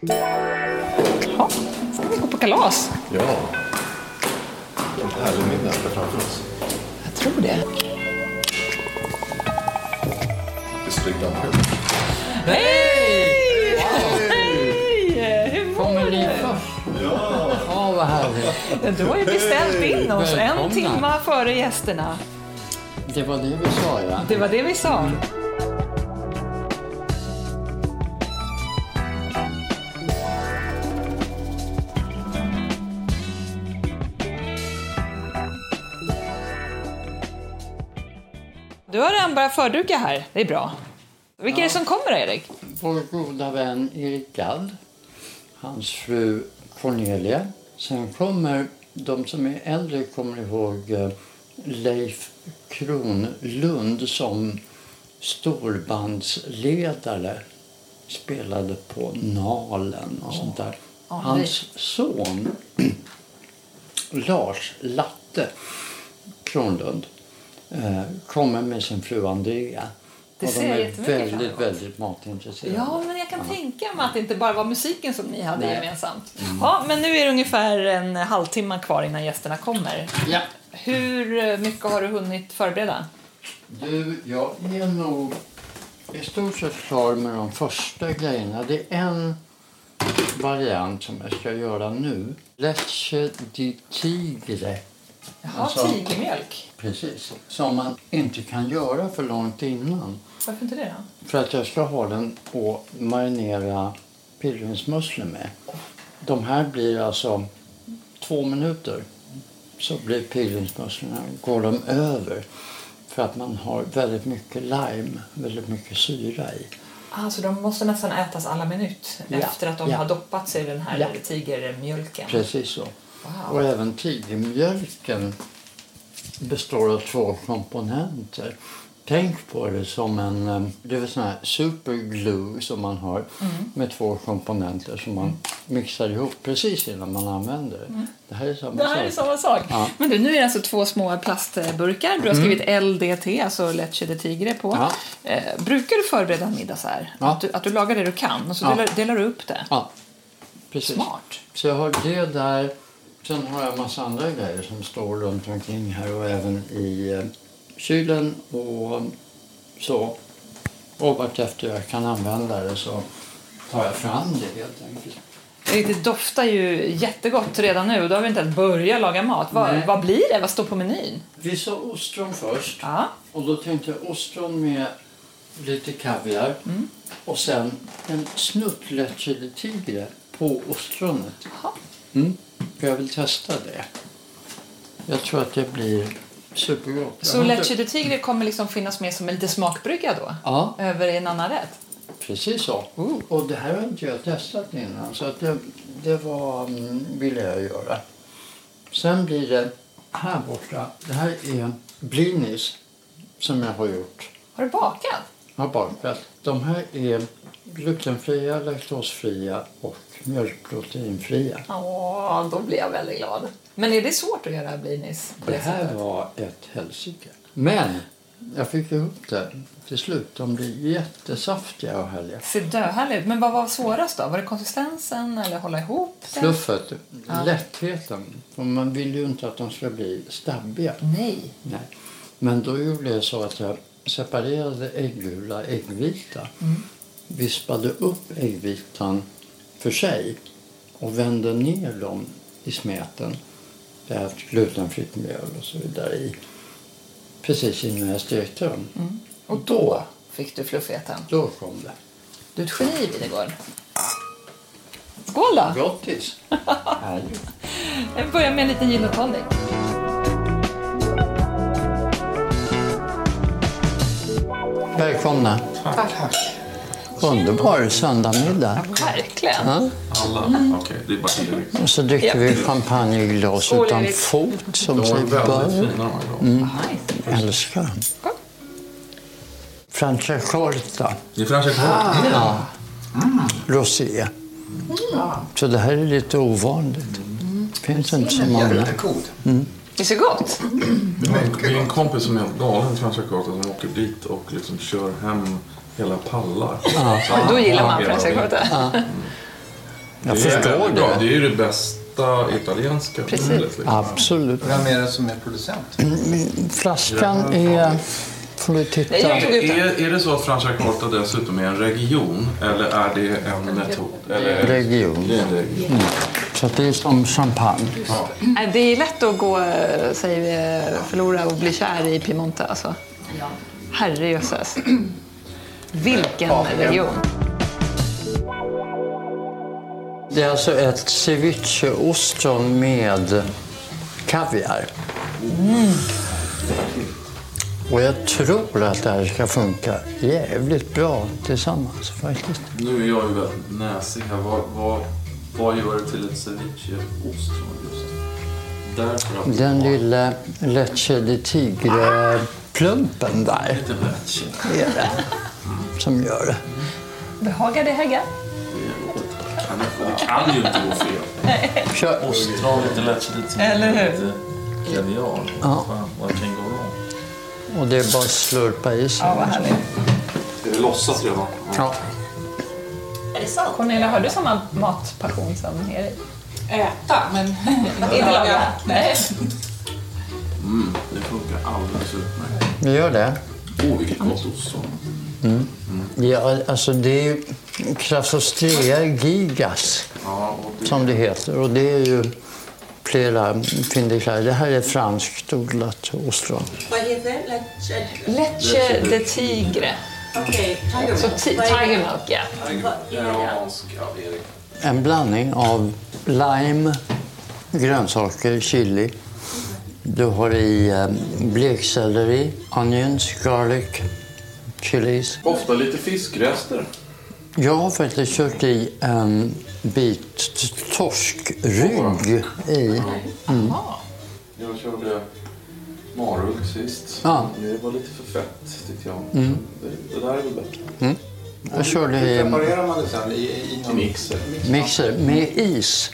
Ja, ska vi gå på kalas? Ja. En härlig middag framför oss. Jag tror det. Lite snyggt ansikte. Hej! Hej! Hur mår Kommer ni du? först? Ja, vad härligt. Du har ju beställt in oss en Välkomna. timma före gästerna. Det var det vi sa, ja. Det var det vi sa. Börjat förduka här. Det är bra. Vilka är det som kommer då, Erik? Vår goda vän Erik Gadd, hans fru Cornelia. Sen kommer, de som är äldre kommer ihåg eh, Leif Kronlund som storbandsledare. Spelade på Nalen och sånt där. Ja, Hans son Lars Latte Kronlund eh, kommer med sin fru Andrea. Det ser jag är jättemycket fram väldigt, emot. väldigt matintresserade. Ja, men jag kan tänka mig att det inte bara var musiken som ni hade Nej. gemensamt. Ja, men nu är det ungefär en halvtimme kvar innan gästerna kommer. Ja. Hur eh, mycket har du hunnit förbereda? Du, jag är nog i stort sett klar med de första grejerna. Det är en variant som jag ska göra nu. Leche di tigre. Jaha, Alltså- tigermjölk. Precis. Som man inte kan göra för långt innan. Varför inte det då? För att jag ska ha den och marinera pilgrimsmusslor med. De här blir alltså två minuter. Så blir pilgrimsmusslorna, går de över. För att man har väldigt mycket lime, väldigt mycket syra i. Alltså, de måste nästan ätas alla minut Ja, efter att de ja. har doppat sig i den här Ja. tigermjölken. Precis så. Wow. Och även tigermjölken består av två komponenter. Tänk på det som en eh, det är sån här superglue som man har med två komponenter som man mixar ihop precis innan man använder det. Det här är samma Det här är sak. samma sak. Ja. Men du, nu är det alltså två små plastburkar. Du har skrivit LDT, alltså Leche de Tigre, på. Ja. Eh, brukar du förbereda en middag så här? Ja. Att, du, att du lagar det du kan och så delar, delar du upp det? Ja, precis. Smart. Så jag har det där. Sen har jag en massa andra grejer som står runt omkring här och även i eh, kylen och så. Och vartefter jag kan använda det så tar jag fram det helt enkelt. Det doftar ju jättegott redan nu. Då har vi inte ens börjat laga mat. Vad, vad blir det? Vad står på menyn? Vi sa ostron först. Ja. Och då tänkte jag ostron med lite kaviar. Och sen en snutt lätt chili tigre på ostronet. Mm. Jag vill testa det. Jag tror att det blir supergott. Jag Så Leche de Tigre kommer liksom finnas med som en liten smakbrygga då? Ja, Över en annan rätt? precis så. Och det här har inte jag testat innan. Så att det, det var, mm, ville jag göra. Sen blir det här borta. Det här är blinis som jag har gjort. Har du bakat? Har bakat. De här är glutenfria, laktosfria och mjölkproteinfria. Åh, då blir jag väldigt glad. Men är det svårt att göra blinis? Det här var ett helsike. Men jag fick ihop det till slut. De blir jättesaftiga och härliga. Ser döhärligt. Men vad var svårast då? Var det konsistensen eller hålla ihop det? Fluffet, lättheten. För man vill ju inte att de ska bli stabbiga. Nej. Nej. Men då gjorde jag så att jag separerade äggula äggvita. Vispade upp äggvitan för sig och vände ner dem i smeten. Jag har haft glutenfritt mjöl och så vidare i. Precis innan jag stekte dem. Och då fick du fluffigheten. Då kom det. Du är ett geni, Videgård. Skål då! Grattis! Jag börjar med en liten gin och tonic. Välkomna. Tack. Underbar söndagmiddag. Verkligen. Ja. Alla? Okej, det är bara Erik. Och så dricker Ja. vi champagne i glas Skål, utan Erik. fot som De sig var väldigt bör. fina de här idag. Nice. Älskar dem. Franciacorta. Det är Franciacorta. Ja. Rosé. Så det här är lite ovanligt. Det finns inte så många. Det ser gott. Det är en kompis som är helt galen i Franciacorta som åker dit och liksom kör hem hela pallar. Då gillar man Hela Franciacorta. Jag det är förstår bra. det. Det är ju det bästa italienska Precis. Liksom. Absolut. Vem är det som är producent? Flaskan är... Får du titta? Nej, jag. Är, är det så att Franciacorta dessutom är en region eller är det en metod? Eller? Region. Det är en region. Så att det är som champagne. Nej, Det är lätt att gå, säger vi, förlora och bli kär i Piemonte. Alltså. Herrejösses. Vilken region. Det är alltså ett ceviche-ostron med kaviar. Och jag tror att det här ska funka jävligt bra tillsammans faktiskt. Nu är jag ju väldigt näsig här. Vad, vad, vad gör det till ett ceviche-ostron just? Därför att Den lilla leche de tigre-plumpen där Lite lättkänd. Är det som gör det. Behagar det Hägga? Kan det, det kan ju inte gå fel. Kör. Ostron, lite lättkädigt. Eller hur? Kaviar. Ja. Fan, vad kan gå wrong? Och det är bara att slurpa i sig. Ja, vad härligt. Ska det lossas redan? Ja. Cornelia, har du samma matpassion som Erik? äta, men inte laga. Nej. Mm, det funkar alldeles utmärkt. Vi gör det. Åh, vilket gott ostron. Ja, alltså det är ju Krasostrea gigas Ja, och det, som det heter. Och det är ju flera fyndigheter. Det här är franskt odlat ostron. Vad heter det? Leche de tigre. Okej, tiger milk. tiger ja. En blandning av lime, grönsaker, chili. Du har i eh, blekselleri, onions, garlic, chilis. Ofta lite fiskrester. Jag har faktiskt kört i en bit torskrygg i. Jag körde marulk sist. Ja. Det var lite för fett tyckte jag. Det, det där är väl bättre. Jag körde Hur i preparerar man det sen? I, i någon Mixer. mixer med is.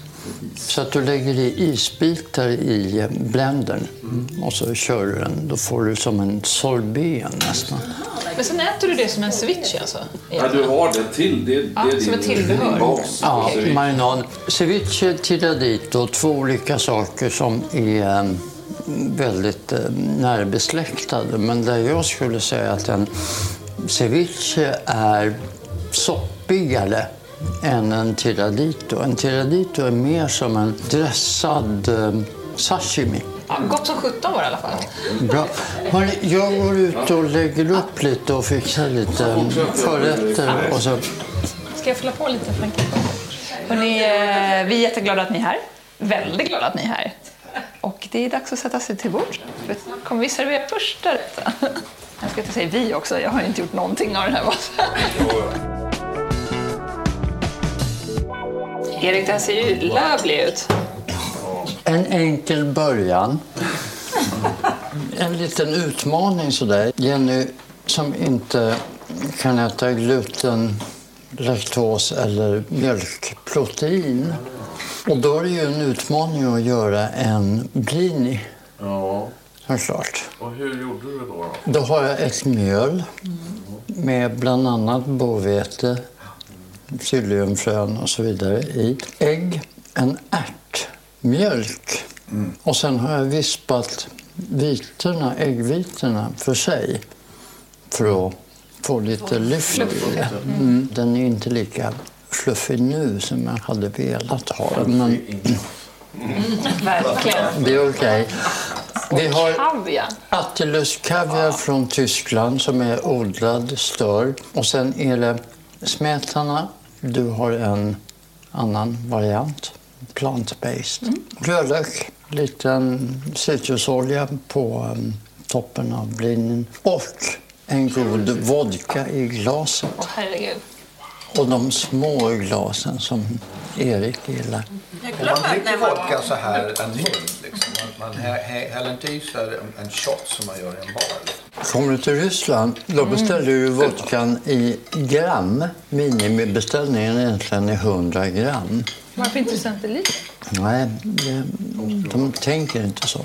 Så att du lägger i isbitar i blendern och så kör du den. Då får du som en sorbet nästan. Men sen äter du det som en ceviche alltså? Ja, du har det till. Det, det Ja, är som ett tillbehör. din bas. Ja, Ceviche. marinad. Ceviche, tiradito, två olika saker som är eh, väldigt eh, närbesläktade. Men där jag skulle säga att en ceviche är soppigare än en tiradito. En tiradito är mer som en dressad eh, sashimi. Ja, gott som 17 var det i alla fall. Bra. Hörrni, jag går ut och lägger upp lite och fixar lite eh, förrätter. Och så Ska jag fylla på lite Frankie? Hörrni, eh, vi är jätteglada att ni är här. Väldigt glada att ni är här. Och det är dags att sätta sig till bord. För kommer vi servera första rätten? Jag ska inte säga vi också, jag har inte gjort någonting av den här maten. Erik, det här ser ju lövlig ut. En enkel början. En liten utmaning sådär. Jenny som inte kan äta gluten, laktos eller mjölkprotein. Och då är det ju en utmaning att göra en blini, Ja. såklart. Och hur gjorde du då? då? Då har jag ett mjöl med bland annat bovete, psylliumfrön och så vidare i. Ägg, en ärt, mjölk och sen har jag vispat vitorna, äggvitorna för sig för att få lite lyft i det. Mm. Den är inte lika fluffig nu som jag hade velat ha den. Men Verkligen. det är okej. Vi har. Attilus kaviar från Tyskland som är odlad stör. Och sen är det smetana. Du har en annan variant, plant-based. Rödlök, liten citrusolja på um, toppen av blinen och en god vodka i glaset. Åh herregud. Och de små glasen som Erik gillar. Jag Om man dricker vodka så här en mun, liksom. man, man hä- hä- häller inte i så här en, en shot som man gör i en bar. Kommer du till Ryssland, då beställer du vodkan i gram. Minimibeställningen egentligen är 100 gram. Varför inte centiliter? Nej, det, de tänker inte så.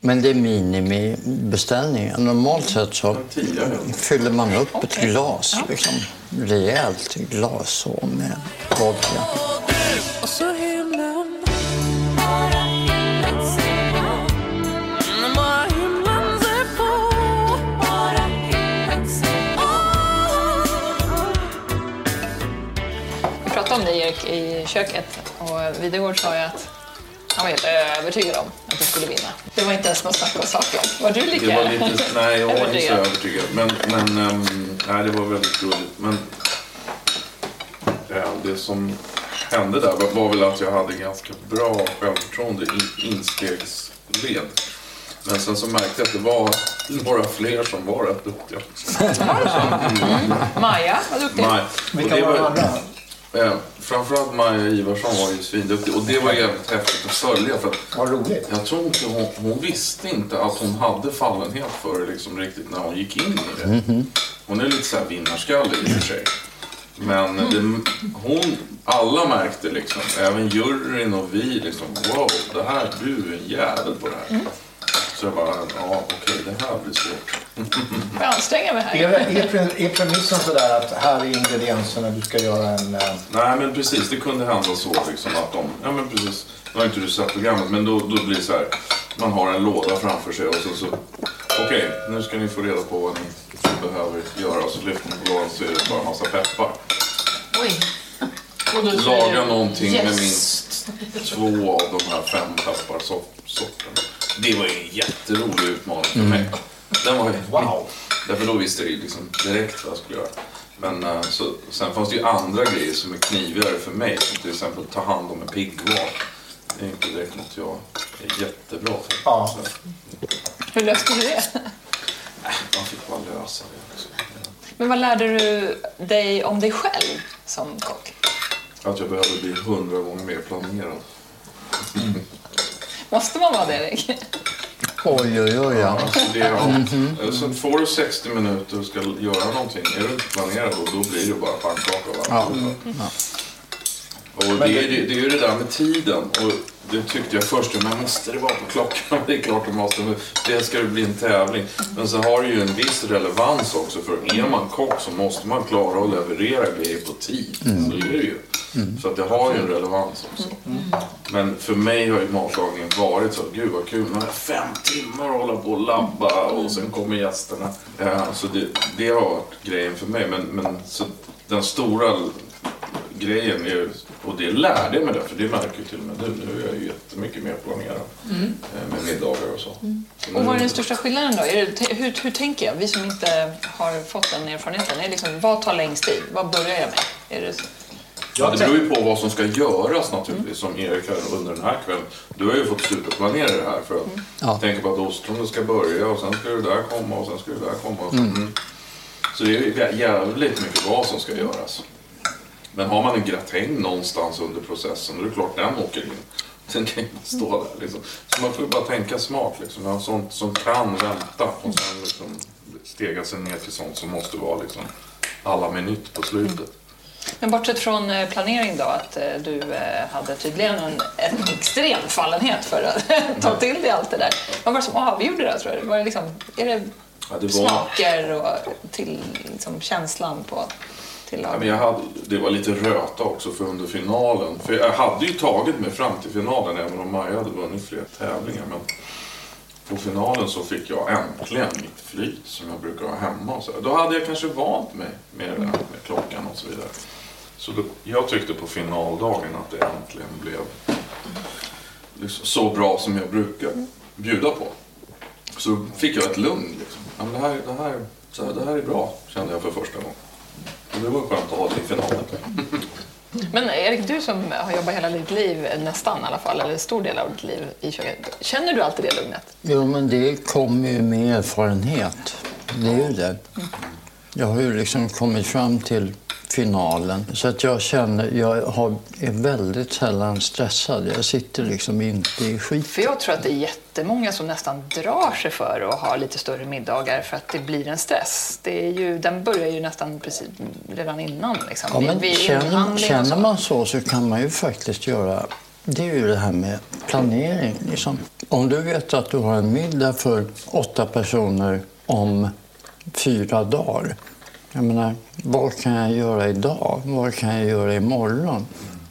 Men det är minimibeställningen. Normalt sett så fyller man upp ett glas, liksom, rejält glas så med vodka. Och så pratade om dig Erik i köket och Videgård sa ju att han var helt övertygad om att du skulle vinna. Det var inte ens något snack om saken. Var du lika Det var lite, nej, jag var inte så övertygad? övertygad. Men, men ehm, nej, det var väldigt roligt. Men ja, det som hände där var, var väl att jag hade ganska bra självförtroende i instegsled. Men sen så märkte jag att det var några fler som var rätt duktiga. Maja var duktig. Maj, och Vilka var de andra? Eh, framförallt Maja Ivarsson var ju svinduktig och det var jävligt häftigt att följa för att Vad roligt. jag tror inte hon, hon visste inte att hon hade fallenhet för det liksom riktigt när hon gick in i det. Hon är lite så här vinnarskalle i och för sig. Men det, hon, alla märkte liksom, även juryn och vi liksom, wow, det här, du är en jävel på det här. Så jag bara, ja okej, det här blir svårt. Får jag anstränga mig här? Är, är, är premissen sådär att här är ingredienserna, du ska göra en... eh, Nej men precis, det kunde hända så liksom att de, ja men precis, nu har inte du sett programmet men då, då blir det så här, man har en låda framför sig och så, så okej, nu ska ni få reda på vad ni behöver göra och så lyfter man på lådan så är det bara en massa peppar. Oj. Och då säger Laga du, någonting yes. med minst två av de här fem pepparsorterna. Det var en jätterolig utmaning för mig. Den var ju, wow! Därför då visste jag ju liksom direkt vad jag skulle göra. Men eh, så, sen fanns det ju andra grejer som är knivigare för mig. Som till exempel ta hand om en piggvar. Det är inte direkt något jag är jättebra för. Ja. Hur löste du det? man fick bara lösa det. Också. Men vad lärde du dig om dig själv som kock? Att jag behöver bli hundra gånger mer planerad. Måste man vara det, Erik? Oj, oj, oj. Ja. Alltså det, ja. Så får du 60 minuter och ska göra någonting, är du inte planerad då, då blir det bara pannkaka av Ja. alltihopa. Och det, är, ju- det är ju det där med tiden. Och det tyckte jag först, men måste det vara på klockan? Det är klart det måste. Det ska det bli en tävling. Men så har det ju en viss relevans också. För är man kock så måste man klara att leverera grejer på tid. Så är det ju. Så att det har ju en relevans också. Men för mig har ju matlagningen varit så, gud vad kul, man har fem timmar att hålla på och labba och sen kommer gästerna. Ja, så det, det har varit grejen för mig. Men, men så den stora grejen är ju, och det lärde jag mig det, för det märker ju till och med du, nu är jag ju jättemycket mer planerad eh, med middagar och så. så Och vad är den största skillnaden då? Är det, hur, hur tänker jag? Vi som inte har fått den erfarenheten. Är liksom, vad tar längst tid? Vad börjar jag med? Är det, Ja, det beror ju på vad som ska göras naturligtvis. Som Erik här under den här kvällen. Du har ju fått superplanera det här för att Ja. tänka på att ostronet ska börja och sen ska det där komma och sen ska det där komma. Och så. Mm. så det är jävligt mycket vad som ska göras. Men har man en gratäng någonstans under processen, då är det klart den åker in. Den kan inte stå där liksom. Så man får ju bara tänka smart liksom. Sånt som kan vänta och sen liksom stega sig ner till sånt som måste vara liksom alla minut på slutet. Men bortsett från eh, planering då, att eh, du eh, hade tydligen en, en extrem fallenhet för att ta till dig allt det där. Vad var det som avgjorde det tror du? Var det liksom, är det Ja, det var... smaker och till, liksom, känslan på till Ja, men jag hade, det var lite röta också för under finalen. För jag hade ju tagit mig fram till finalen även om Maja hade vunnit fler tävlingar. Men på finalen så fick jag äntligen mitt flyt som jag brukar ha hemma. Och så. Då hade jag kanske vant mig med det med klockan och så vidare. Så då, jag tyckte på finaldagen att det äntligen blev liksom så bra som jag brukar bjuda på. Så fick jag ett lugn. Liksom. Ja, men det, här, det, här, så här, det här är bra, kände jag för första gången. Och det var skönt att ha det i finalen. Men Erik, du som har jobbat hela ditt liv, nästan i alla fall, eller en stor del av ditt liv i köket. Känner du alltid det lugnet? Jo, men det kommer ju med erfarenhet. Det är ju det. Jag har ju liksom kommit fram till finalen. Så att jag känner, jag har, är väldigt sällan stressad. Jag sitter liksom inte i skit. För jag tror att det är jättemånga som nästan drar sig för att ha lite större middagar för att det blir en stress. Det är ju, den börjar ju nästan precis redan innan. Liksom. Ja, men Vid- vid känner, känner man så så kan man ju faktiskt göra... Det är ju det här med planering. Liksom. Om du vet att du har en middag för åtta personer om fyra dagar. Jag menar, vad kan jag göra idag? Vad kan jag göra imorgon?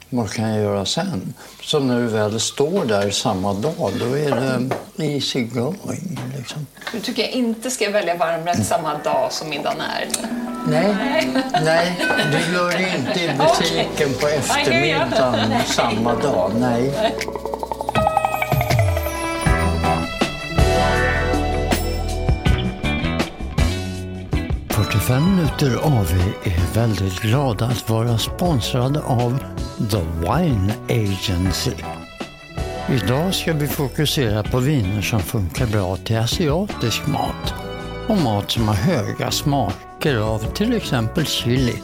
Vad kan jag göra sen? Så när du väl står där samma dag, då är det easy going. Liksom. Du tycker jag inte ska välja varmrätt samma dag som middagen är? Nej, nej, du gör det inte i butiken på eftermiddagen samma dag. Nej. ...45 minuter AV är väldigt glada att vara sponsrade av The Wine Agency. Idag ska vi fokusera på viner som funkar bra till asiatisk mat och mat som har höga smaker av till exempel chili.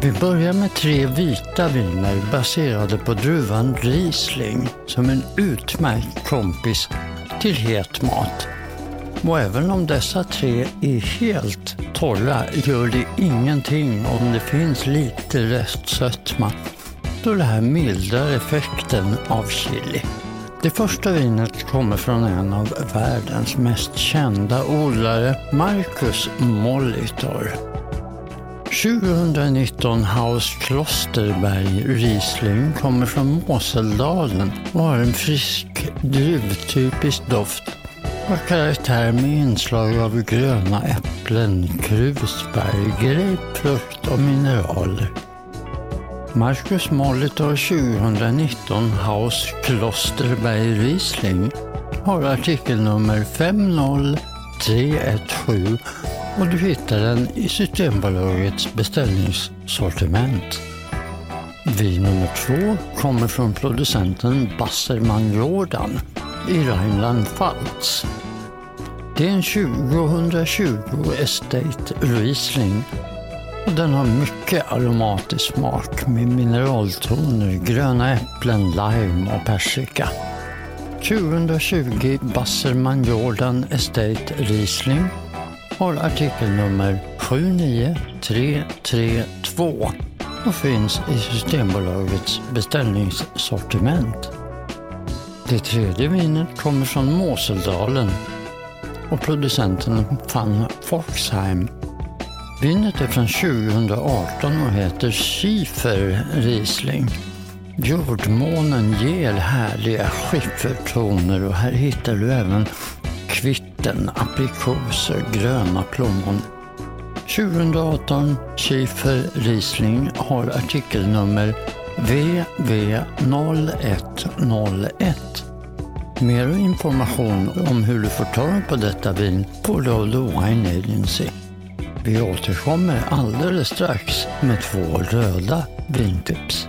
Vi börjar med tre vita viner baserade på druvan Riesling som en utmärkt kompis till het mat. Och även om dessa tre är helt torra gör det ingenting om det finns lite restsötma då det här mildrar effekten av chili. Det första vinet kommer från en av världens mest kända odlare, Marcus Molitor. 2019 House Klosterberg Riesling kommer från Moseldalen och har en frisk druvtypisk doft och karaktär med inslag av gröna äpplen, krusbär, grapefrukt och mineraler. Marcus Molitor 2019 House Klosterberg Riesling har artikelnummer 50317 och du hittar den i Systembolagets beställningssortiment. Vin nummer två kommer från producenten Basserman Jordan i Rheinland-Pfalz. Det är en 2020 Estate Riesling och den har mycket aromatisk smak med mineraltoner, gröna äpplen, lime och persika. 2020 Basserman Jordan Estate Riesling har artikelnummer 79332 och finns i Systembolagets beställningssortiment. Det tredje vinet kommer från Moseldalen och producenten van Foxheim Vinet är från 2018 och heter Schiefer Riesling. Jordmånen ger härliga skiffertoner och här hittar du även kvitten, aprikoser, gröna plommon. 2018 Schiefer Riesling har artikelnummer VV0101. Mer information om hur du får tag på detta vin får du av The Wine Agency. Vi återkommer alldeles strax med två röda vintips.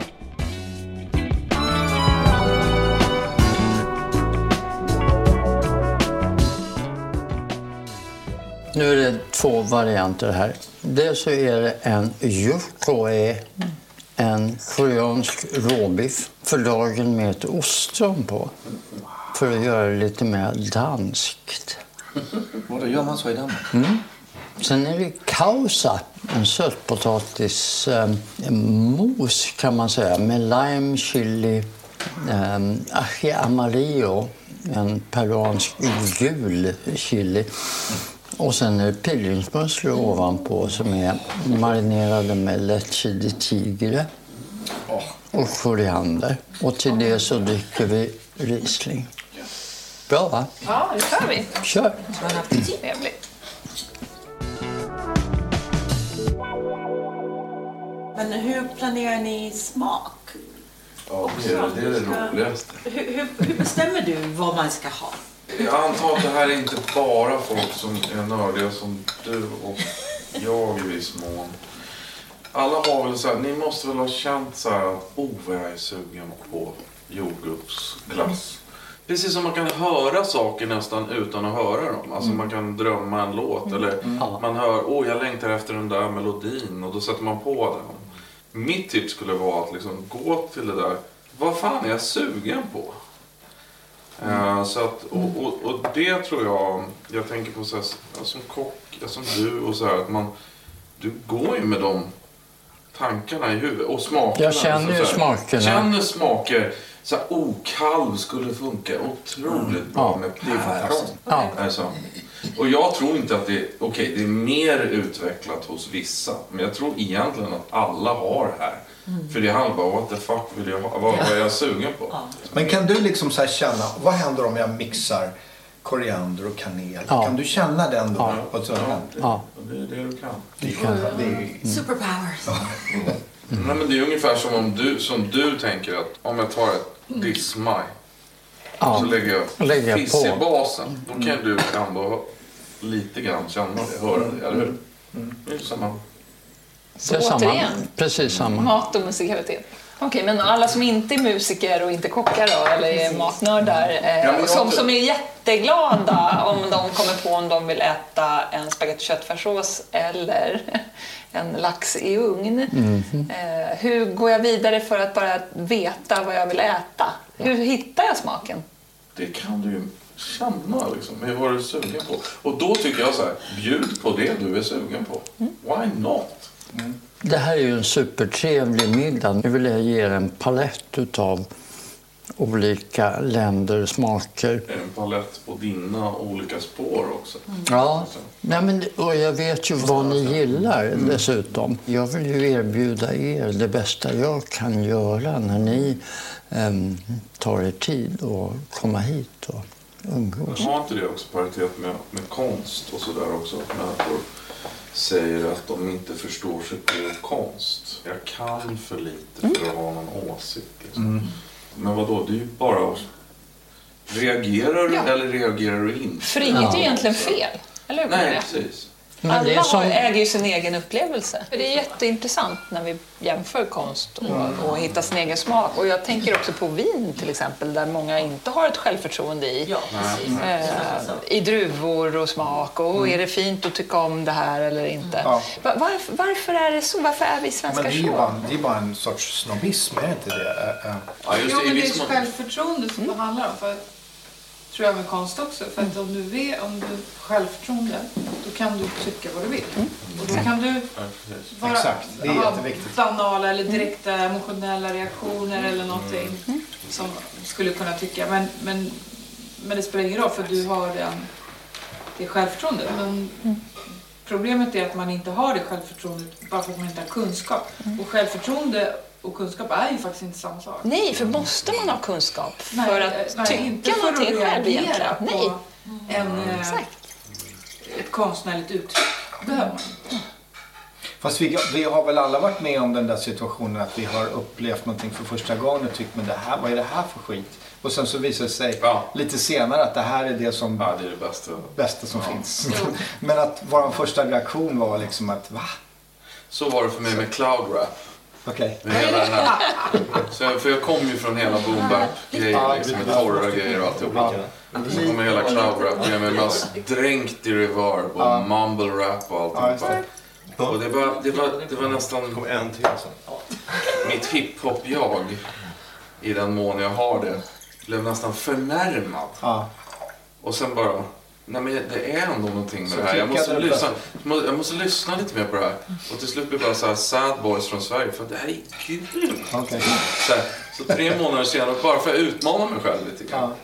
Nu är det två varianter här. Dels så är det en yukoe, en koreansk råbiff fördragen med ett ostron på för att göra det lite mer danskt. Vadå, gör man så i Danmark? Sen är det kausa, en sötpotatis eh, kan man säga med lime, chili, eh, ají amarillo, en peruansk gul chili. Och sen är det pilgrimsmusslor ovanpå som är marinerade med de tigre och koriander. Och till det så dricker vi Riesling. Bra va? Ja, det kör vi. Kör! Trevligt. Men hur planerar ni smak? Ja, det är det, är det roligaste. Hur, hur, hur bestämmer du vad man ska ha? Jag antar att det här är inte bara folk som är nördiga som du och jag i viss mån. Alla har väl så här, ni måste väl ha känt så här att oh vad jag är sugen på jordgubbsglass. Precis som man kan höra saker nästan utan att höra dem. Alltså man kan drömma en låt eller man hör, åh jag längtar efter den där melodin och då sätter man på den. mitt tips skulle vara att liksom gå till det där. Vad fan är jag sugen på? Eh, så att, och, och, och det tror jag, jag tänker på så här, som kock, som du och så här, att man, du går ju med de tankarna i huvudet och smakerna. Jag känner ju så här, smakerna. Känner smaker. Så här, oh, kalv skulle funka otroligt bra Ja, med fantastiskt. Ja. Alltså. Och jag tror inte att det, okej, det är mer utvecklat hos vissa. Men jag tror egentligen att alla har det här. För det handlar bara what the fuck vill jag ha? Vad, vad är jag sugen på? Men kan du liksom så här känna, vad händer om jag mixar koriander och kanel? Ja. Kan du känna den då? Ja. Så, Ja. Det är det du kan. det kan, det är, Superpowers. Nej, men det är ungefär som om du, som du tänker att om jag tar ett diskmaj Ja. så lägger jag Lägger fisk på. i basen. Då kan du ändå lite grann känna det, höra det, eller hur? Det är samma. Så Det är samma, återigen, precis samma. mat och musikalitet. Okej, men alla som inte är musiker och inte kockar då, eller är matnördar, eh, jag som, som är jätteglada om de kommer på om de vill äta en spagetti köttfärssås eller en lax i ugn. Eh, hur går jag vidare för att bara veta vad jag vill äta? Hur hittar jag smaken? Det kan du ju känna liksom, med vad du är sugen på. Och då tycker jag så här, bjud på det du är sugen på. Why not? Det här är ju en supertrevlig middag. Nu vill jag ge er en palett utav olika länder, smaker. Är det en palett på dina olika spår också? Ja, Nej, men, och jag vet ju vad ni gillar dessutom. Jag vill ju erbjuda er det bästa jag kan göra när ni em, tar er tid att komma hit och umgås. Har inte det också paritet med, med konst och sådär också? Att människor säger att de inte förstår sig på konst. Jag kan för lite för att ha någon åsikt. Liksom. Men vad då? det är ju bara. Reagerar du Ja. eller reagerar du inte? För inget är ju egentligen fel, eller hur? Nej, precis. Men det är Alla som- äger ju sin egen upplevelse. Det är jätteintressant när vi jämför konst och, och hittar sin egen smak. Och jag tänker också på vin till exempel, där många inte har ett självförtroende i. Ja. Eh, I druvor och smak. Och är det fint att tycka om det här eller inte? Ja. Va- Varför, varför är det så? Varför är vi svenskar det är ju så? bara, det är bara en sorts snobbism, är det inte det? Ä- ä- Ja, just Jo, det. I men det är självförtroende som det handlar om. För, tror jag med konst också. För att om du vet, om du självförtroende, då kan du tycka vad du vill. Och då kan du vara, Exakt, det är ha banala eller direkta emotionella reaktioner eller någonting som skulle kunna tycka. Men, men, men det spelar ingen roll för du har den, det självförtroendet. Men problemet är att man inte har det självförtroendet bara för att man inte har kunskap. Och självförtroende och kunskap är ju faktiskt inte samma sak. Nej, för måste man ha kunskap Nej, för att nej, tycka inte för att någonting själv reagera egentligen? på Nej, En, eh, exakt. ett konstnärligt uttryck. behöver man inte. Fast vi, vi har väl alla varit med om den där situationen att vi har upplevt någonting för första gången och tyckt men det här, vad är det här för skit? Och sen så visar det sig Ja. lite senare att det här är det som Ja, det är det bästa. bästa som finns. men att vår första reaktion var liksom att va? Så var det för mig med cloud rap. Okej. Hela här. Så jag, för jag kom ju från hela boom grejer liksom med torra grejer och alltihopa. Så kommer hela cloud rap med mig mest dränkt i reverb och mumble rap och det. Och det var, det var, det var nästan En till sen. mitt hiphop-jag, i den mån jag har det, blev nästan förnärmad. Och sen bara, nej men det är ändå någonting med Så det här. Jag måste, lyssna, jag måste lyssna lite mer på det här. Och till slut blev det bara så här sad boys från Sverige, för att det här är grymt. Okej. Så, här, så tre månader senare, bara för att utmana mig själv lite grann. Ja.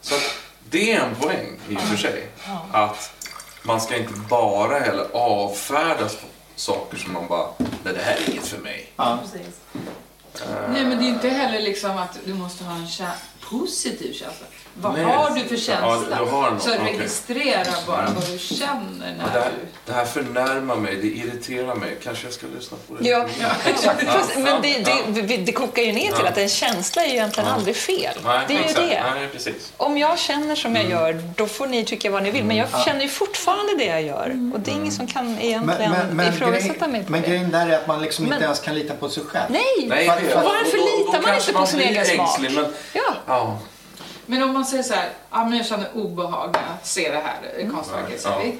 Så att det är en poäng i och för sig. Att man ska inte bara heller avfärdas saker som man bara, nej det här är inget för mig. Ja. Nej, men det är inte heller liksom att du måste ha en kä- positiv känsla. Vad Nej. har du för känsla? Ja, du har Så registrera bara vad du känner Det när här, du... det här förnärmar mig, det irriterar mig. Kanske jag ska lyssna på det. Ja, exakt. Fast, men det, det, det, det kokar ju ner till att en känsla är ju egentligen aldrig fel. Nej, det är ju exakt. det. Nej, precis. Om jag känner som jag gör, då får ni tycka vad ni vill. Men jag känner ju fortfarande det jag gör. Och det är ingen som kan egentligen ifrågasätta mig på men det. grejen där är att man liksom Men- inte ens kan lita på sig själv. Nej! Nej, Var- det- var- varför litar man inte på sin egen smak? Men, Ja. Ja. Men om man säger så här, ja, men jag känner obehag när jag ser det här Mm. konstverket. Ja. vi.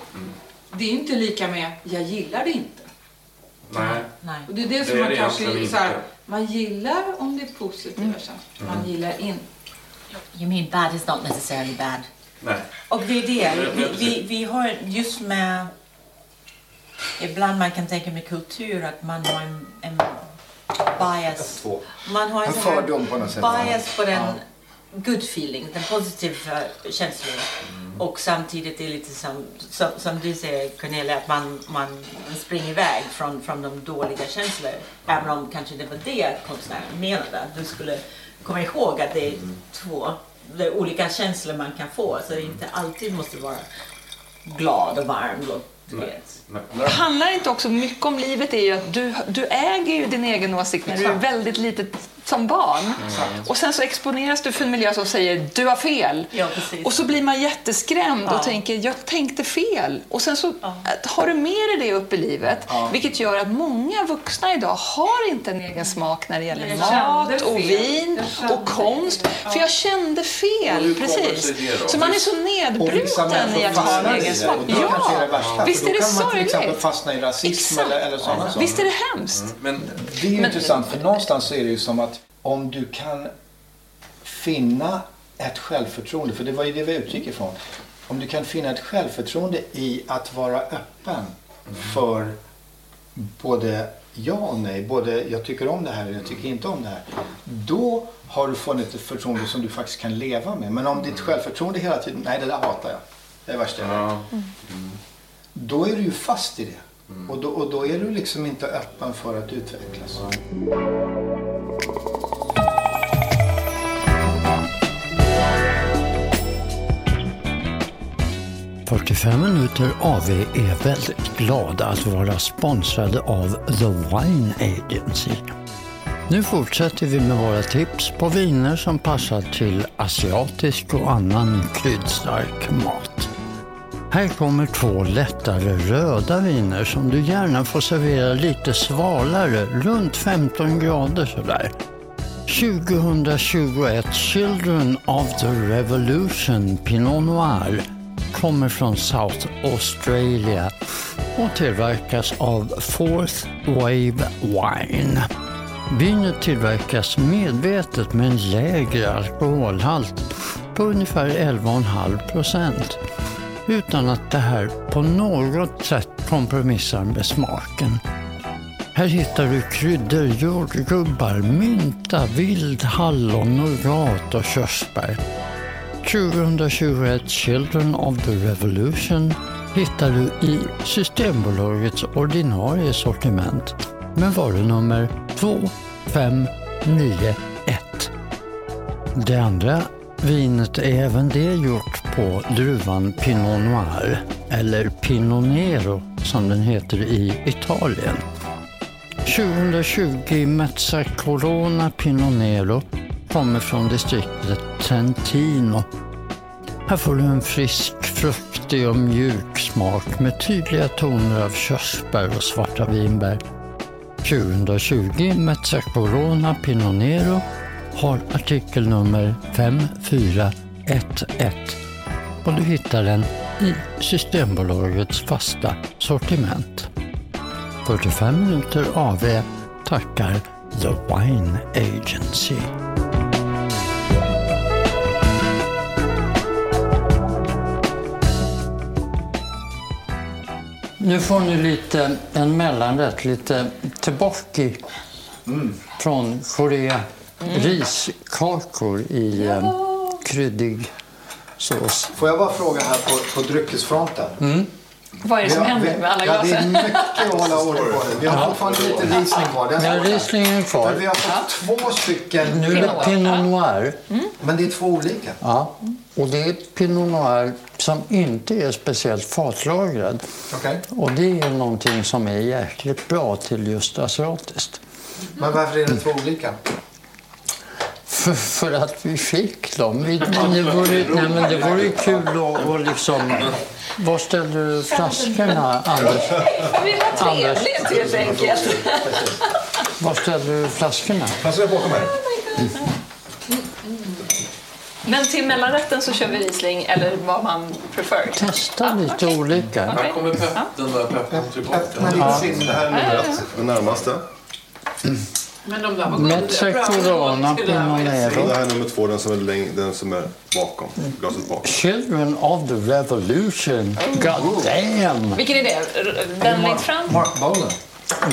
Det är inte lika med, jag gillar det inte. Nej. Nej. Och det är det som Det är man det kanske så här, man gillar om det är positiva känslor. Man gillar inte. You mean bad is not necessarily bad. Nej. Och det är det, vi, vi, vi har just med... Ibland man kan tänka med kultur att man har en, en bias. Man har en, En fördom på något sätt. bias på den Ja. Good feeling, den positiva känslan. Och samtidigt är det lite som, som, som du säger Cornelia, att man, man springer iväg från, från de dåliga känslorna. Även om kanske det var det konstnären menade. Att du skulle komma ihåg att det är två det är olika känslor man kan få. Så det inte alltid måste vara glad och varm. Och, vet. Nej. Det handlar inte också mycket om livet är ju att du, du äger ju din egen åsikt när du är väldigt litet som barn. Och sen så exponeras du för en miljö som säger du har fel. Ja. Och så blir man jätteskrämd Ja. och tänker jag tänkte fel. Och sen så Ja. äh, har du med dig det upp i livet. Vilket gör att många vuxna idag har inte en egen smak när det gäller Jag mat och fel. vin och konst. fel. För jag kände fel. Precis. Så man är så nedbruten i att ha en egen det. smak. Det kanske är det Ja, visst är då det kan man till exempel sorgligt. fastna i rasism eller, eller sådana saker. Visst är det hemskt? Men Det är intressant för någonstans så är det ju som att om du kan finna ett självförtroende, för det var ju det vi utgick ifrån. Om du kan finna ett självförtroende i att vara öppen för både ja och nej, både jag tycker om det här och jag tycker inte om det här. Då har du funnit ett förtroende som du faktiskt kan leva med. Men om ditt självförtroende hela tiden, nej det där hatar jag. Det är det värsta jag vet. ja, Då är du ju fast i det. Och, då, och då är du liksom inte öppen för att utvecklas. 45 minuter AV är väldigt glada att vara sponsrade av The Wine Agency. Nu fortsätter vi med våra tips på viner som passar till asiatisk och annan kryddstark mat. Här kommer två lättare röda viner som du gärna får servera lite svalare, runt 15 grader sådär. 2021 Children of the Revolution Pinot Noir kommer från South Australia och tillverkas av Fourth Wave Wine. Vinet tillverkas medvetet med en lägre alkoholhalt på ungefär 11,5 procent utan att det här på något sätt kompromissar med smaken. Här hittar du kryddor, jordgubbar, mynta, vild hallon, nougat och körsbär. 2021 Children of the Revolution hittar du i Systembolagets ordinarie sortiment med varunummer 2591. Det andra vinet är även det gjort på druvan Pinot Noir, eller Pinot Nero som den heter i Italien. 2020 Mezza Corona Pinot Nero kommer från distriktet Trentino. Här får du en frisk, fruktig och mjuk smak med tydliga toner av körsbär och svarta vinbär. 2020 Mezza Corona Pinot Nero har artikelnummer 5411 och du hittar den i Systembolagets fasta sortiment. 45 minuter AV tackar The Wine Agency. Nu får ni lite en mellanrätt, lite tteokbokki från Korea. Riskakor i eh, kryddig sås. Får jag bara fråga här på, på dryckesfronten? Vad är det som har- händer med alla Ja, det är glasen? mycket att hålla ordning på. Vi har fortfarande lite Riesling kvar. Den Ja. Rieslingen är Men kvar. vi har fått två stycken. Nu är det Pinot Noir. Men det är två olika. Ja. Och det är Pinot Noir som inte är speciellt fatlagrad. Okej. Och det är någonting som är jäkligt bra till just asiatiskt. Men varför är det två olika? För, för att vi fick dem. Vi, men det vore, nej, men det vore ju kul att och liksom... Var ställer du flaskorna, Anders? Vi var trevligt helt enkelt. Var ställer du flaskorna? Passa på, kom här. Men till mellanrätten så kör vi Riesling eller vad man prefer. Testa lite olika. Här kommer pepp, den där peppen tillbaka. Det här är nummer ett, den närmaste. Men de där var Mezza Corona Och Pinot det här är nummer två, den som är, läng- den som är bakom. Glaset bakom. Children of the Revolution. God damn! Vilken är det? R- Den längst fram? Mark Bolan.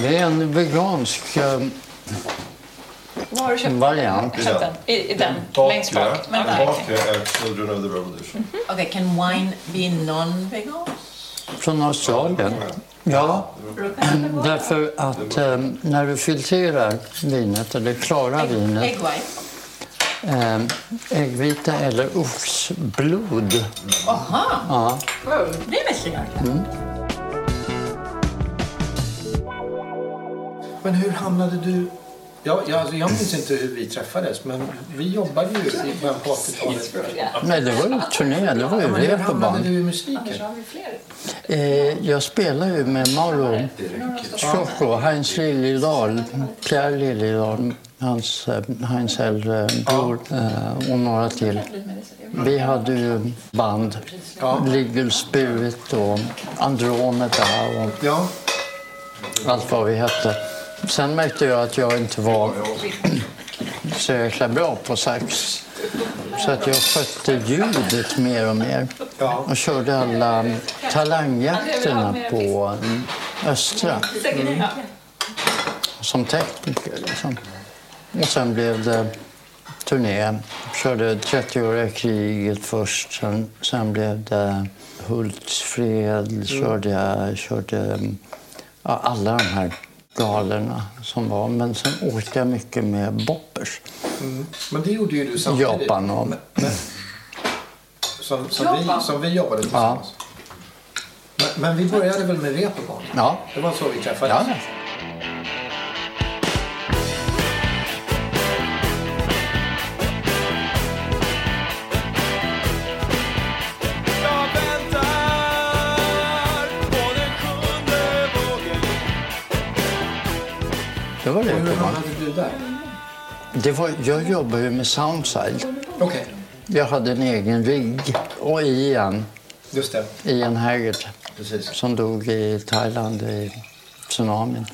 Det är en vegansk eh, Vad har du köpt? variant. Köpt den? I, i den? längst bak? Men där, Bak okej. är Children of the Revolution. Okay, can wine be non-vegan? Från Australien. Ja, därför att eh, när du filtrerar vinet, eller klarar vinet, eh, äggvita eller oxblod. Aha, Ja, det visste jag inte. Men hur hamnade du... Ja, jag, alltså, jag minns inte hur vi träffades, men vi jobbade ju i början på 80-talet. nej, det var ju turné, det var ju rep på band. du i musiken? Eh, jag spelar ju med Mauro Scocco, Heinz Liljedahl, Pierre Liljedahl, hans, eh, Heinz äldre bror eh, och några till. Vi hade ju band, Legal Spirit och Andromeda och Ja, allt vad vi hette. Sen märkte jag att jag inte var så jäkla bra på sax. Så att jag skötte ljudet mer och mer. Och körde alla talangjakterna på mm, Östra som tekniker. Liksom. Och sen blev det turné. Körde 30-åriga kriget först. Sen, sen blev det Hultsfred. Körde jag körde, mm, ja, alla de här galerna som var. Men sen åkte jag mycket med boppers. men det gjorde ju du samtidigt. Japan och... Som, som, vi, som vi jobbade tillsammans. Men, men vi började väl med Reeperbahn? Ja, Det var så vi träffades. ja. Det var det. Hur hamnade du där? Det var, jag jobbade ju med Soundside. Okej, Jag hade en egen rigg. Och Ian, just det. Ian Haggard, Precis. som dog i Thailand i tsunamin.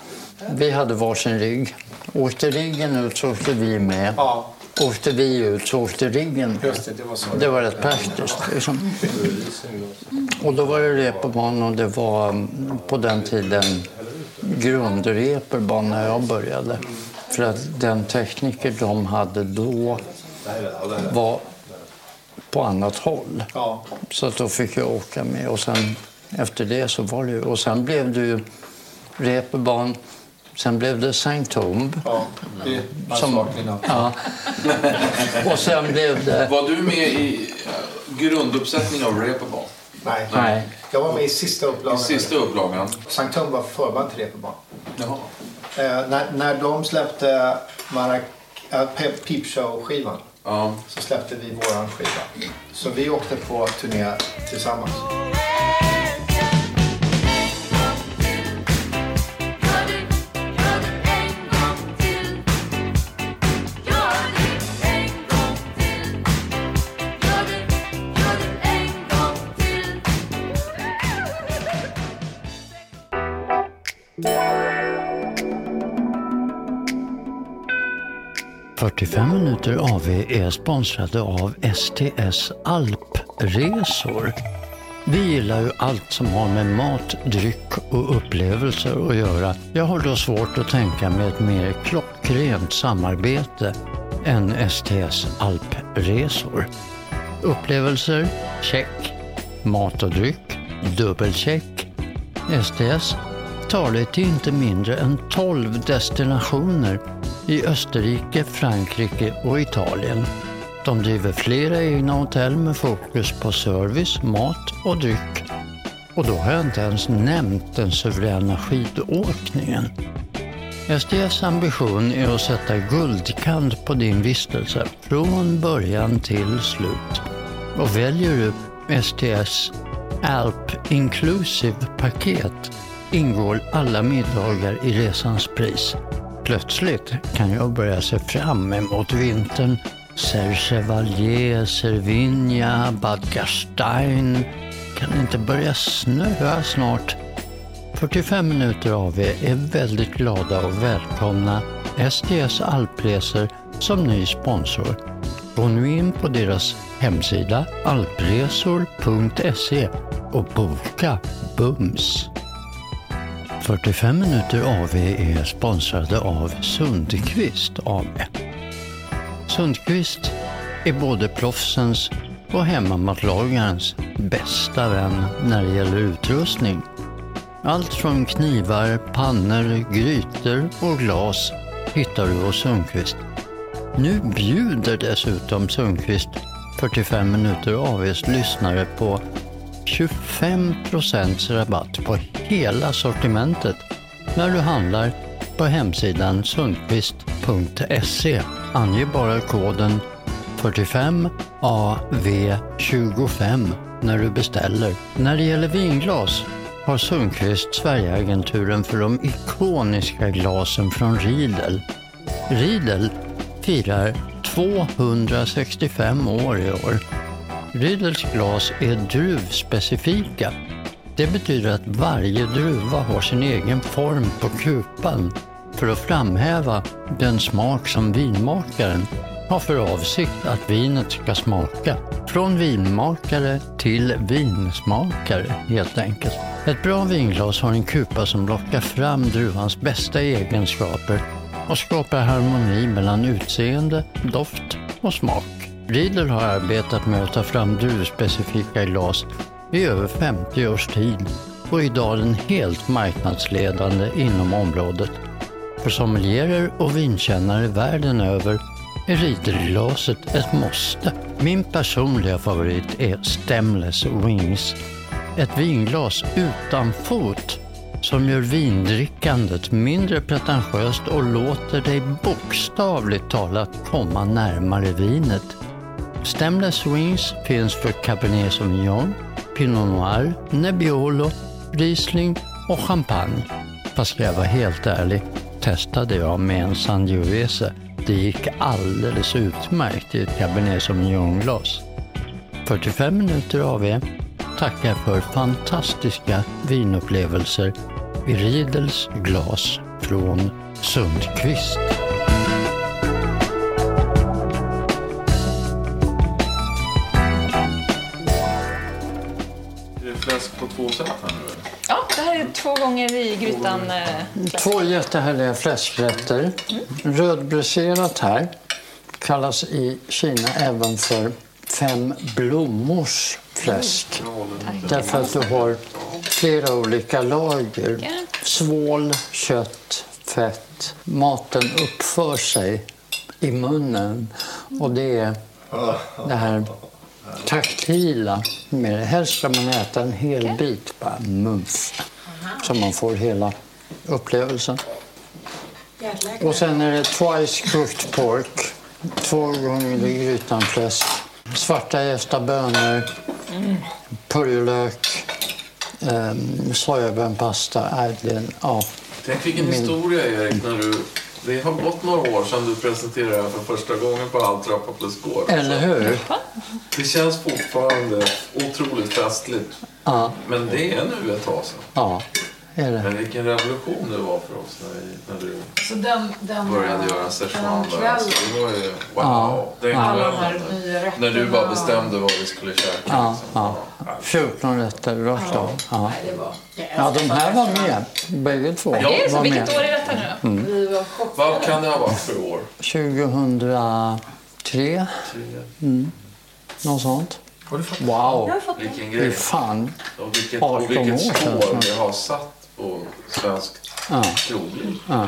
Vi hade varsin rigg. Åkte riggen ut så åkte vi med. Ja, Åkte vi ut så åkte riggen. just det. Det var så. Det var rätt praktiskt. Liksom. Och då var det reeperbahn och det var mm, på den tiden grundreeperbahn när jag började. För att den tekniker de hade då var på annat håll. Ja, Så att då fick jag åka med och sen efter det så var det ju, och sen blev det ju reeperbahn, sen blev det St. Tomb. ja. Det Som- något. Ja. Och sen blev det... Var du med i eh, grunduppsättning av Reeperbahn? Nej. Nej. Jag var med i sista I upplagan. sista upplagan? Sankt Tom var förband till Reeperbahn. Jaha. Eh, när, när de släppte Marak, äh, Pep Peep Show-skivan Ja. så släppte vi våran skiva. Så vi åkte på turné tillsammans. 45 minuter AV är sponsrade av STS Alpresor. Vi gillar ju allt som har med mat, dryck och upplevelser att göra. Jag har då svårt att tänka mig ett mer klockrent samarbete än STS Alpresor. Upplevelser? Check. Mat och dryck? Dubbelcheck. STS tar dig till inte mindre än 12 destinationer i Österrike, Frankrike och Italien. De driver flera egna hotell med fokus på service, mat och dryck. Och då har jag inte ens nämnt den suveräna skidåkningen. STS ambition är att sätta guldkant på din vistelse från början till slut. Och väljer du STS Alp Inclusive paket ingår alla middagar i resans pris. Plötsligt kan jag börja se fram emot vintern Serchevalier, Cervinia, Bad Gastein. Kan det inte börja snöa snart? 45 minuter av er är väldigt glada och välkomna STS Alpresor som ny sponsor. Gå nu in på deras hemsida alpresor.se och boka bums. 45 minuter AV är sponsrade av Sundqvist AB. Sundqvist är både proffsens och hemmamatlagarens bästa vän när det gäller utrustning. Allt från knivar, pannor, grytor och glas hittar du hos Sundqvist. Nu bjuder dessutom Sundqvist 45 minuter AVs lyssnare på 25% rabatt på hela sortimentet när du handlar på hemsidan sundqvist.se. Ange bara koden 45AV25 när du beställer. När det gäller vinglas har Sundqvist Sverigeagenturen för de ikoniska glasen från Riedel. Riedel firar 265 år i år. Riedels glas är druvspecifika. Det betyder att varje druva har sin egen form på kupan för att framhäva den smak som vinmakaren har för avsikt att vinet ska smaka. Från vinmakare till vinsmakare helt enkelt. Ett bra vinglas har en kupa som lockar fram druvans bästa egenskaper och skapar harmoni mellan utseende, doft och smak. Riedel har arbetat med att ta fram druvspecifika glas i över 50 års tid och är idag den helt marknadsledande inom området. För sommelierer och vinkännare världen över är Riedelglaset ett måste. Min personliga favorit är Stemless Wings. Ett vinglas utan fot som gör vindrickandet mindre pretentiöst och låter dig bokstavligt talat komma närmare vinet. Stemless Wings finns för Cabernet Sauvignon, Pinot Noir, Nebbiolo, Riesling och Champagne. Fast ska jag vara helt ärlig testade jag med en Sangiovese. Det gick alldeles utmärkt i ett Cabernet Sauvignon-glas. 45 minuter av er tackar för fantastiska vinupplevelser i Riedels glas från Sundqvist. Två sätt här nu? eller? Ja, det här är två gånger i grytan. eh, Två jättehärliga fläskrätter. Rödbräserat här kallas i Kina även för fem blommors fläsk. Därför att du har flera olika lager. Svål, kött, fett. Maten uppför sig i munnen och det är det här taktila. Med det. Helst ska man äta en hel bit, bara mums. Så man får hela upplevelsen. Och sen är det twice cooked pork, två gånger i grytan fläsk, svarta jästa bönor, purjolök, um, sojabönpasta. En- Ja, Tänk vilken Min- historia Erik, när du... Det har gått några år sedan du presenterade det här för första gången på All trappa plus gård. eller hur? Det känns fortfarande otroligt festligt. Ja, Men det är nu ett tag sedan. ja är det. Men vilken revolution det var för oss när, vi, när du Så den, den, började göra den Szechuan där. Alltså, det var ju... Wow! Ja. Det är alla de inte här väl- nya rätterna. När du bara bestämde vad vi skulle käka. Ja, liksom. ja. 14 rätter rakt av. Ja. Nej, det var... ja, de här var med. Bägge två Ja, Det är så. var Vilket med. år är detta nu då? Vi var chockade. Vad kan det ha varit för år? 2003, Tre. något sånt. Har du fått Wow! Vilken grej. fan. Och vilket, 18 och vilket år sedan. spår det har satt på svenskt Ja. krogliv. Ja.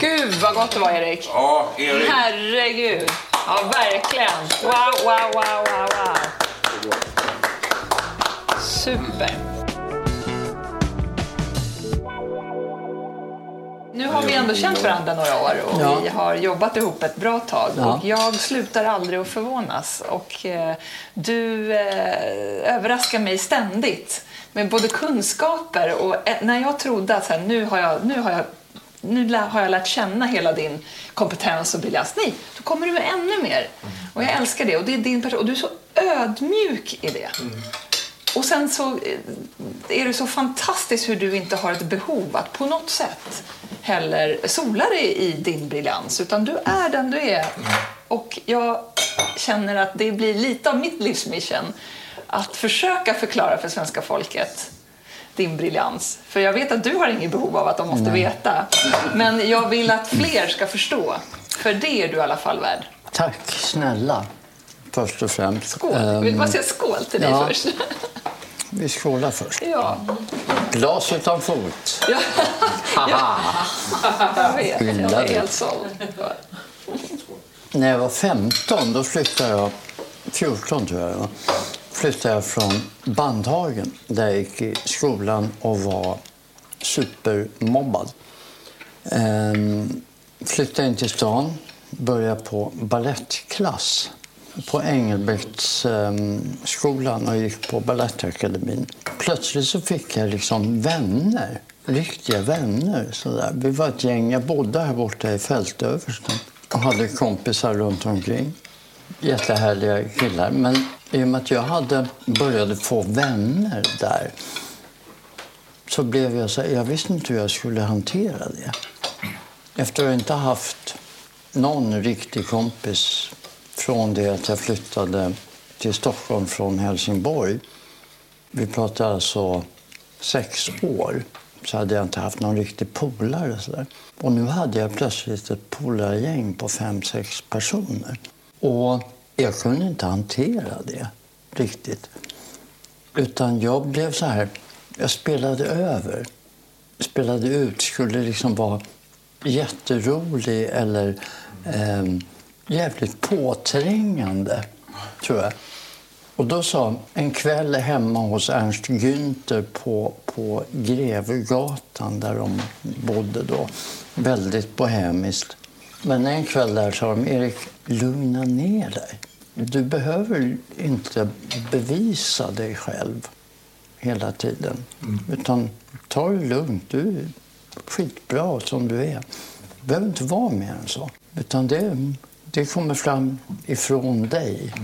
Gud vad gott det var Erik. Ja, Erik. Herregud. Ja, verkligen. Wow, wow, wow, wow, wow. Super. Nu har vi ändå känt varandra några år och Ja. vi har jobbat ihop ett bra tag. Ja. Och jag slutar aldrig att förvånas. Och eh, du eh, överraskar mig ständigt med både kunskaper och eh, när jag trodde att så här, nu, har jag, nu har jag nu har jag lärt känna hela din kompetens och briljans. Nej, då kommer du med ännu mer. Och jag älskar det. Och, det är din person. och du är så ödmjuk i det. Och sen så eh, är det så fantastiskt hur du inte har ett behov att på något sätt heller sola dig i din briljans. Utan du är den du är. Och jag känner att det blir lite av mitt livsmission att försöka förklara för svenska folket din briljans. För jag vet att du har inget behov av att de måste veta. Men jag vill att fler ska förstå. För det är du i alla fall värd. Tack snälla, först och främst. Skål! Ehm, Vill bara säga skål till dig ja. först. vi skålar först. Ja. Glas utan fot. Ja. ja. Jag vet. Jag är helt såld. När jag var 15 då flyttade jag, 14 tror jag flyttade jag från Bandhagen där jag gick i skolan och var supermobbad. Ehm, flyttade in till stan, började på ballettklass på Engelbrektsskolan ehm, och gick på Balettakademin. Plötsligt så fick jag liksom vänner, riktiga vänner. Sådär. Vi var ett gäng, jag bodde här borta i Fältöversten och hade kompisar runt omkring. Jättehärliga killar. Men i och med att jag hade började få vänner där så blev jag så jag visste inte hur jag skulle hantera det. Efter att inte ha haft någon riktig kompis från det att jag flyttade till Stockholm från Helsingborg. Vi pratar alltså sex år. Så hade jag inte haft någon riktig polare. Så där. Och nu hade jag plötsligt ett polargäng på fem, sex personer. Och jag kunde inte hantera det riktigt. Utan jag blev så här, jag spelade över. Spelade ut, skulle liksom vara jätterolig eller eh, jävligt påträngande, tror jag. Och då sa en kväll hemma hos Ernst Günther på, på Grevegatan där de bodde då, väldigt bohemiskt. Men en kväll där sa de, Erik, lugna ner dig. Du behöver inte bevisa dig själv hela tiden. Utan ta det lugnt. Du är skitbra som du är. Du behöver inte vara mer än så. Utan det, det kommer fram ifrån dig.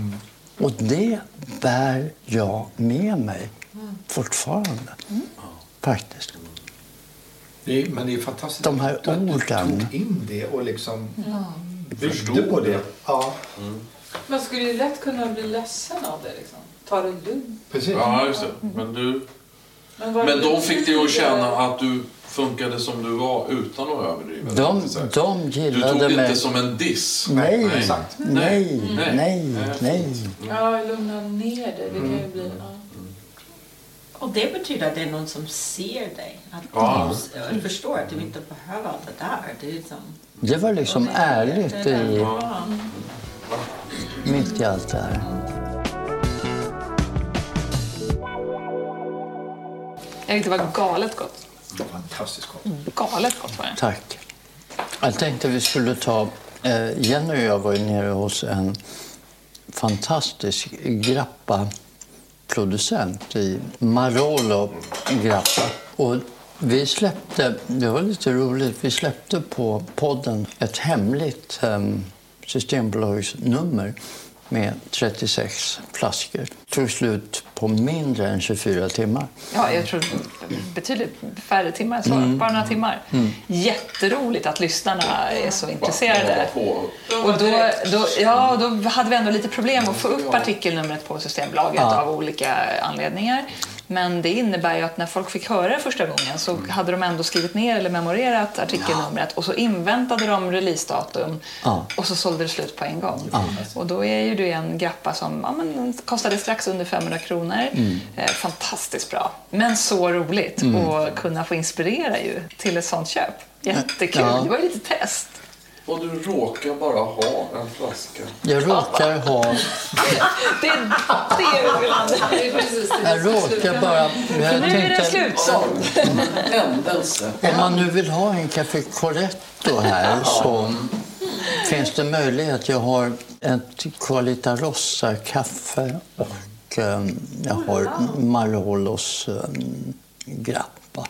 Och det bär jag med mig fortfarande. Faktiskt. Det är, men det är fantastiskt De här att du orden. tog in det och liksom byggde Förstod på det. det. Ja, Man skulle ju lätt kunna bli ledsen av det. Liksom. Ta det lugnt. precis. Ja, just det. Men, du, Men, vad men det de fick dig att känna att du funkade som du var utan att överdriva. De, de du gillade tog det mig. inte som en diss. Nej, Exakt. nej, Nej. nej, Nej. nej. Ja, lugna ner dig. Det kan ju bli... Ja. Och det betyder att det är någon som ser dig. Att Ja. du förstår att du inte behöver allt det där. Det är liksom, Det var liksom ärligt det i, ja. mitt i allt det här. Det var galet gott. Fantastiskt gott. Galet gott var det. Tack. Jag tänkte vi skulle ta... Eh, Jenny och jag var ju nere hos en fantastisk producent i Marolo Grappa. Och vi släppte, det var lite roligt, vi släppte på podden ett hemligt ehm, um, Systembolagsnummer med 36 flaskor. tog slut på mindre än 24 timmar. Ja, jag tror betydligt färre timmar än så. Bara några timmar. Jätteroligt att lyssnarna är så intresserade. Och då, då, ja, då hade vi ändå lite problem att få upp artikelnumret på Systembolaget Ja. av olika anledningar. Men det innebär ju att när folk fick höra det första gången så hade de ändå skrivit ner eller memorerat artikelnumret och så inväntade de releasedatum Ja. och så sålde det slut på en gång. Och då är ju det en grappa som ja, men, kostade strax under 500 kronor. Eh, fantastiskt bra. Men så roligt att kunna få inspirera ju till ett sånt köp. Jättekul. Ja. Det var ju lite test. Och du råkar bara ha en flaska. Jag råkar ha... Det, är det vi vill ha. Det är precis det. Jag råkar bara... Jag Nu är det slutsåld. Händelse. Om man nu vill ha en Café Corretto här så finns det möjlighet. Jag har ett Qualita Rossa-kaffe och um, jag har Marolos um, grappa.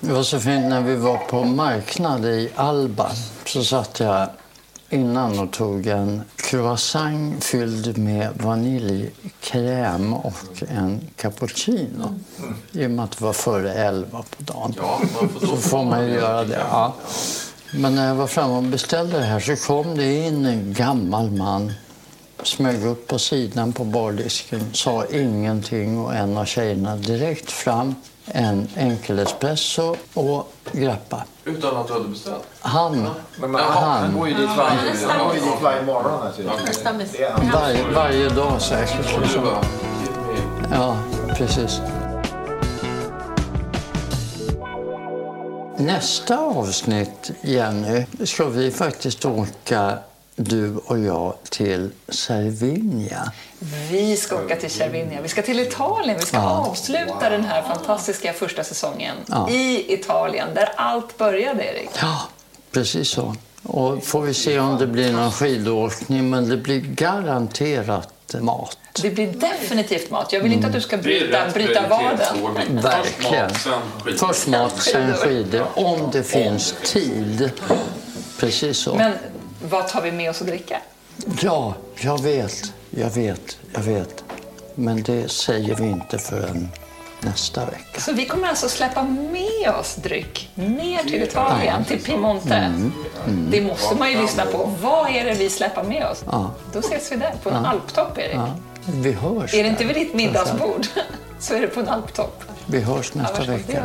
Det var så fint när vi var på marknad i Alba. Så satt jag innan och tog en croissant fylld med vaniljkräm och en cappuccino. I och med att det var före elva på dagen. Så får man ju göra det. Ja. Men när jag var framme och beställde det här så kom det in en gammal man smög upp på sidan på bardisken, sa ingenting och en av tjejerna direkt fram en enkel espresso och grappa. Utan att du hade beställt? Han, Men man, han han går ju dit varje, han går ju dit varje morgon är han. varje, varje dag säkert. Liksom. Ja, precis. Nästa avsnitt, Jenny, ska vi faktiskt åka, du och jag, till Cervinia. Vi ska åka till Cervinia. Vi ska till Italien. Vi ska avsluta den här fantastiska första säsongen Ja. i Italien, där allt började, Erik. Ja, precis så. Och får vi se om det blir någon skidåkning, men det blir garanterat mat. Det blir definitivt mat. Jag vill inte att du ska är bryta, bryta vaden. Verkligen. Först mat, sen skidor, om det finns tid. Precis så. Men vad tar vi med oss att dricka? Ja, jag vet, jag vet, jag vet. Men det säger vi inte förrän nästa vecka. Så vi kommer alltså släppa med oss dryck ner till Italien, till Piemonte. Mm, Det måste man ju lyssna på. Vad är det vi släpper med oss? Ja. Då ses vi där, på en alptopp, Erik. Ja, vi hörs. Är det inte vid ditt middagsbord så är det på en alptopp. Vi hörs Ja, nästa det vecka.